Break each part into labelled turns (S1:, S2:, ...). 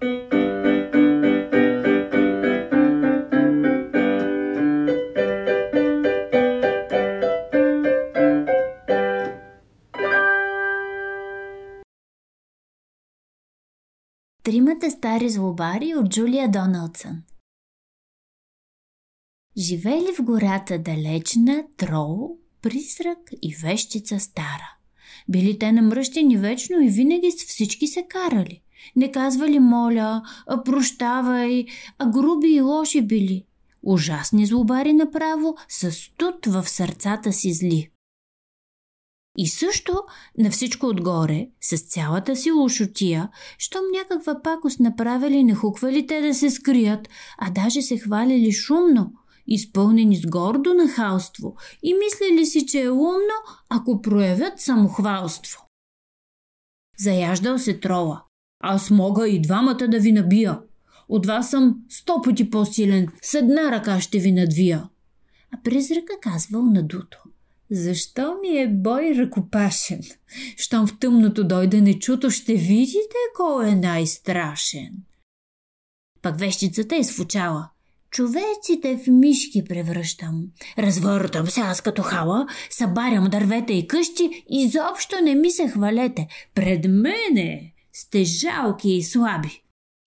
S1: Тримата стари злобари от Джулия Доналдсън Живели в гората далечна трол, призрак и вещица стара. Били те намръщени вечно и винаги с всички се карали. Не казвали моля, а прощавай, а груби и лоши били. Ужасни злобари направо, с студ в сърцата си зли. И също на всичко отгоре, с цялата си лошотия, щом някаква пакост направили, не хуквали те да се скрият, а даже се хвалили шумно, изпълнени с гордо нахалство и мислили си, че е умно, ако проявят самохвалство. Заяждал се трола. Аз мога и двамата да ви набия. От вас съм сто пъти по-силен, с една ръка ще ви надвия. А призрака казвал надуто. Защо ми е бой ръкопашен? Щом в тъмното дойде нечуто, ще видите кой е най-страшен. Пак вещицата е сфучала. Човеците в мишки превръщам. Развъртам се аз като хала, събарям дървета и къщи, изобщо не ми се хвалете. Пред мене сте жалки и слаби.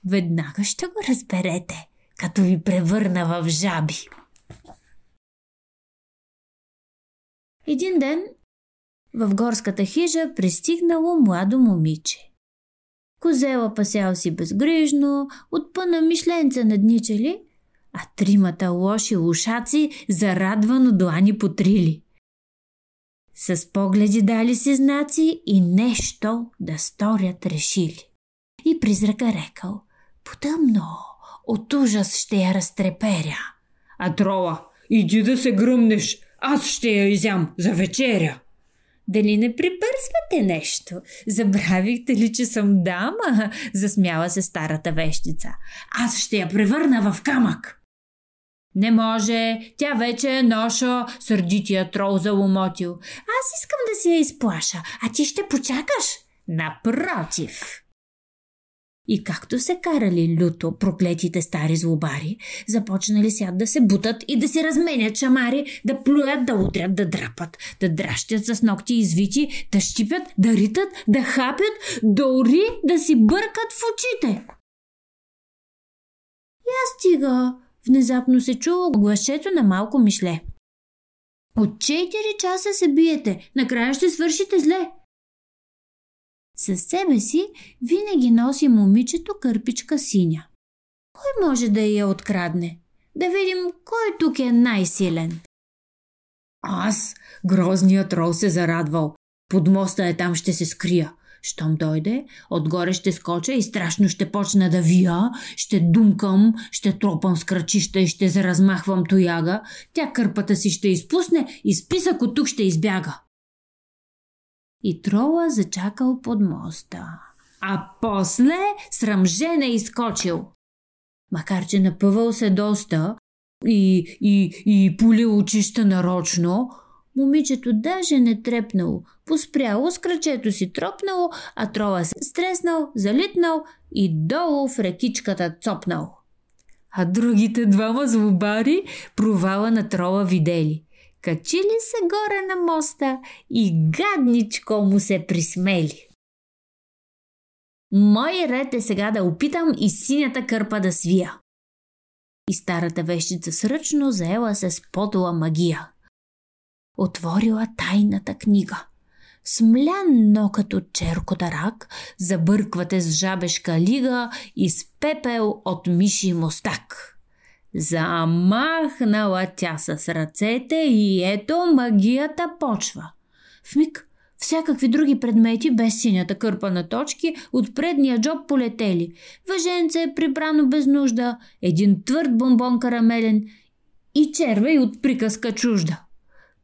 S1: Веднага ще го разберете, като ви превърна в жаби. Един ден в горската хижа пристигнало младо момиче. Козела пасял си безгрижно, от пъна мишленца надничали, а тримата лоши лошаци зарадвано длани потрили. С погледи дали си знаци и нещо да сторят решили. И призрака рекал, потъмно, от ужас ще я разтреперя.
S2: А трола, иди да се гръмнеш, аз ще я изям за вечеря.
S1: Дали не прибързвате нещо? Забравихте ли, че съм дама? Засмяла се старата вещица.
S2: Аз ще я превърна в камък.
S1: Не може, тя вече е ноша, сърдития трол заломотил. Аз искам да си я изплаша, а ти ще почакаш? Напротив. И както се карали люто проклетите стари злобари, започнали сяд да се бутат и да си разменят шамари, да плюят, да удрят, да драпат, да дращят с ногти извити, да щипят, да ритат, да хапят, дори да си бъркат в очите. Я стига, внезапно се чуло глашето на малко мишле. От четири часа се биете, накрая ще свършите зле. Със себе си винаги носи момичето кърпичка синя. Кой може да я открадне? Да видим кой тук е най-силен.
S2: Аз, грозният рол се зарадвал. Под моста е там ще се скрия. Щом дойде, отгоре ще скоча и страшно ще почна да вия, ще думкам, ще тропам с крачища и ще заразмахвам тояга. Тя кърпата си ще изпусне и списък от тук ще избяга
S1: и трола зачакал под моста. А после срамжен е изкочил. Макар, че напъвал се доста и, и, и пулил очища нарочно, момичето даже не трепнало, поспряло с кръчето си тропнало, а трола се стреснал, залитнал и долу в рекичката цопнал. А другите двама злобари провала на трола видели – Качили се горе на моста и гадничко му се присмели. Мой ред е сега да опитам и синята кърпа да свия. И старата вещица сръчно заела се с подла магия. Отворила тайната книга. Смляно като черкодарак, забърквате с жабешка лига и с пепел от миши мостак. Замахнала тя с ръцете и ето магията почва. В миг всякакви други предмети без синята кърпа на точки от предния джоб полетели. Въженце е прибрано без нужда, един твърд бомбон карамелен и червей от приказка чужда.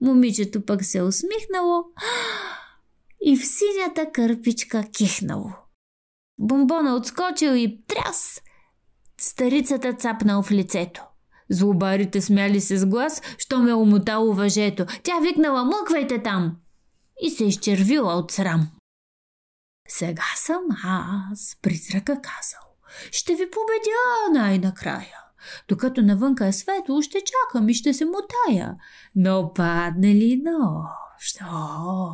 S1: Момичето пък се усмихнало и в синята кърпичка кихнало. Бомбона отскочил и тряс – Старицата цапнал в лицето. Злобарите смяли се с глас, що ме омотало въжето. Тя викнала «Мъквайте там!» и се изчервила от срам. Сега съм аз, призрака казал. Ще ви победя най-накрая. Докато навънка е светло, ще чакам и ще се мутая. Но падне ли нощ? О,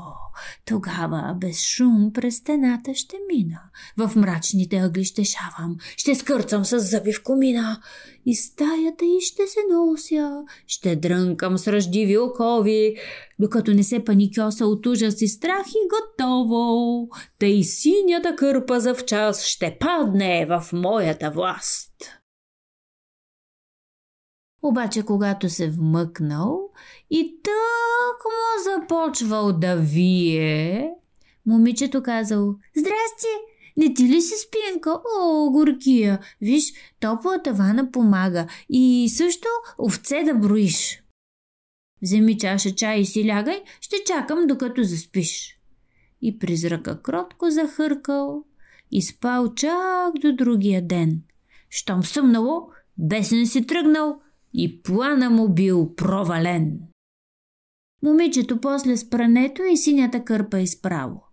S1: тогава без шум през стената ще мина. В мрачните ъгли ще шавам, ще скърцам с зъби в комина. И стаята и ще се нося, ще дрънкам с ръждиви окови, докато не се паникьоса от ужас и страх и готово. Тъй синята кърпа за в час ще падне в моята власт. Обаче, когато се вмъкнал и тък му започвал да вие, момичето казал «Здрасти! Не ти ли си спинка? О, горкия! Виж, топлата вана помага и също овце да броиш. Вземи чаша чай и си лягай, ще чакам докато заспиш. И призрака кротко захъркал и спал чак до другия ден. Щом съмнало, бесен си тръгнал – и плана му бил провален. Момичето после с прането и синята кърпа изправо.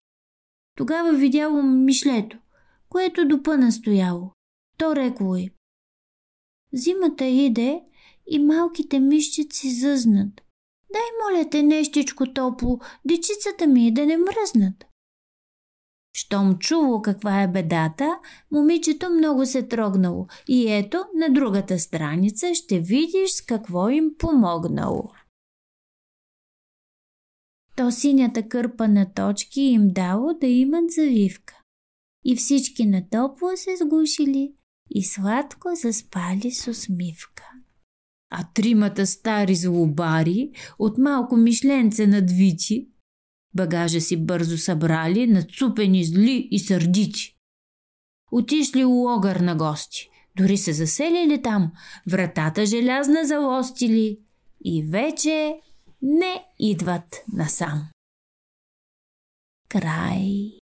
S1: Тогава видяло мишлето, което до пъна стояло. То рекло й. Зимата иде и малките мишчици зъзнат. Дай, моля те, нещичко топло, дечицата ми е да не мръзнат. Щом чуло каква е бедата, момичето много се трогнало и ето на другата страница ще видиш с какво им помогнало. То синята кърпа на точки им дало да имат завивка. И всички на топло се сгушили и сладко заспали с усмивка. А тримата стари злобари от малко мишленце надвити Багажа си бързо събрали, нацупени зли и сърдити. Отишли у огър на гости. Дори се заселили там, вратата желязна залостили и вече не идват насам. Край